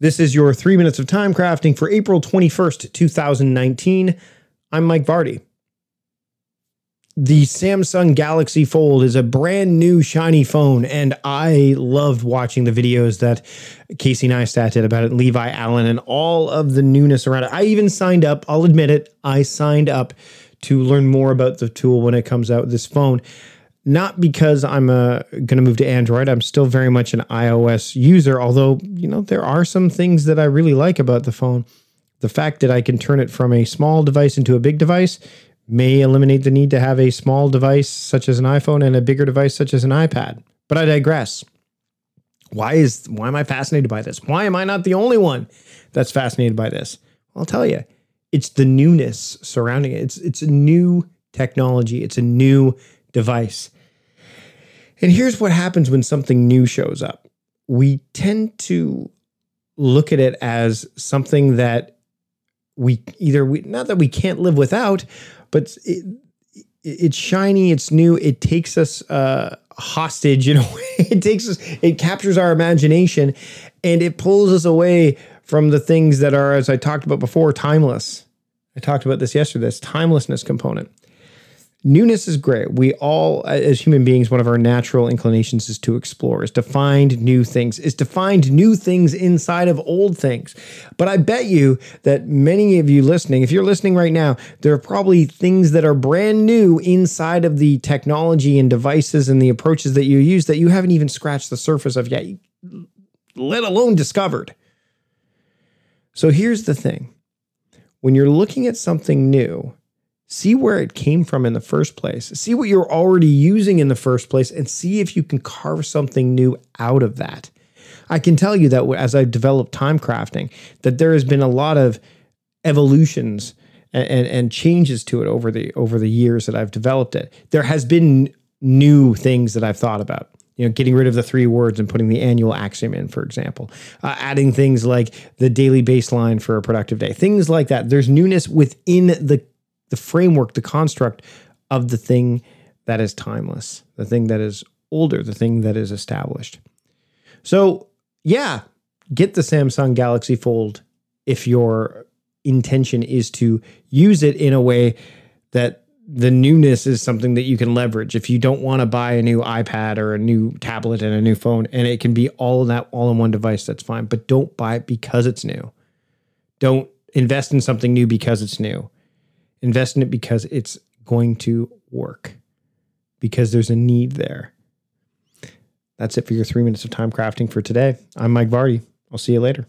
This is your three minutes of time crafting for April 21st, 2019. I'm Mike Vardy. The Samsung Galaxy Fold is a brand new shiny phone, and I loved watching the videos that Casey Neistat did about it, Levi Allen, and all of the newness around it. I even signed up, I'll admit it, I signed up to learn more about the tool when it comes out, this phone not because I'm uh, going to move to Android. I'm still very much an iOS user, although, you know, there are some things that I really like about the phone. The fact that I can turn it from a small device into a big device may eliminate the need to have a small device such as an iPhone and a bigger device such as an iPad. But I digress. Why is why am I fascinated by this? Why am I not the only one that's fascinated by this? I'll tell you. It's the newness surrounding it. It's it's a new technology. It's a new device. And here's what happens when something new shows up we tend to look at it as something that we either we not that we can't live without, but it, it's shiny, it's new, it takes us uh, hostage a way. It takes us, it captures our imagination, and it pulls us away from the things that are, as I talked about before, timeless. I talked about this yesterday. This timelessness component newness is great. We all, as human beings, one of our natural inclinations is to explore, is to find new things, is to find new things inside of old things. But I bet you that many of you listening, if you're listening right now, there are probably things that are brand new inside of the technology and devices and the approaches that you use that you haven't even scratched the surface of yet, let alone discovered. So here's the thing when you're looking at something new, see where it came from in the first place, see what you're already using in the first place, and see if you can carve something new out of that. I can tell you that as I've developed time crafting, that there has been a lot of evolutions and, and, and changes to it over the over the years that I've developed it. There has been new things that I've thought about you know, getting rid of the three words and putting the annual axiom in, for example, uh, adding things like the daily baseline for a productive day, things like that. There's newness within the the framework, the construct of the thing that is timeless, the thing that is older, the thing that is established. So, yeah, get the Samsung Galaxy Fold if your intention is to use it in a way that the newness is something that you can leverage. If you don't want to buy a new iPad or a new tablet and a new phone, and it can be all that all in one device, that's fine. But don't buy it because it's new. Don't invest in something new because it's new. Invest in it because it's going to work, because there's a need there. That's it for your three minutes of time crafting for today. I'm Mike Vardy. I'll see you later.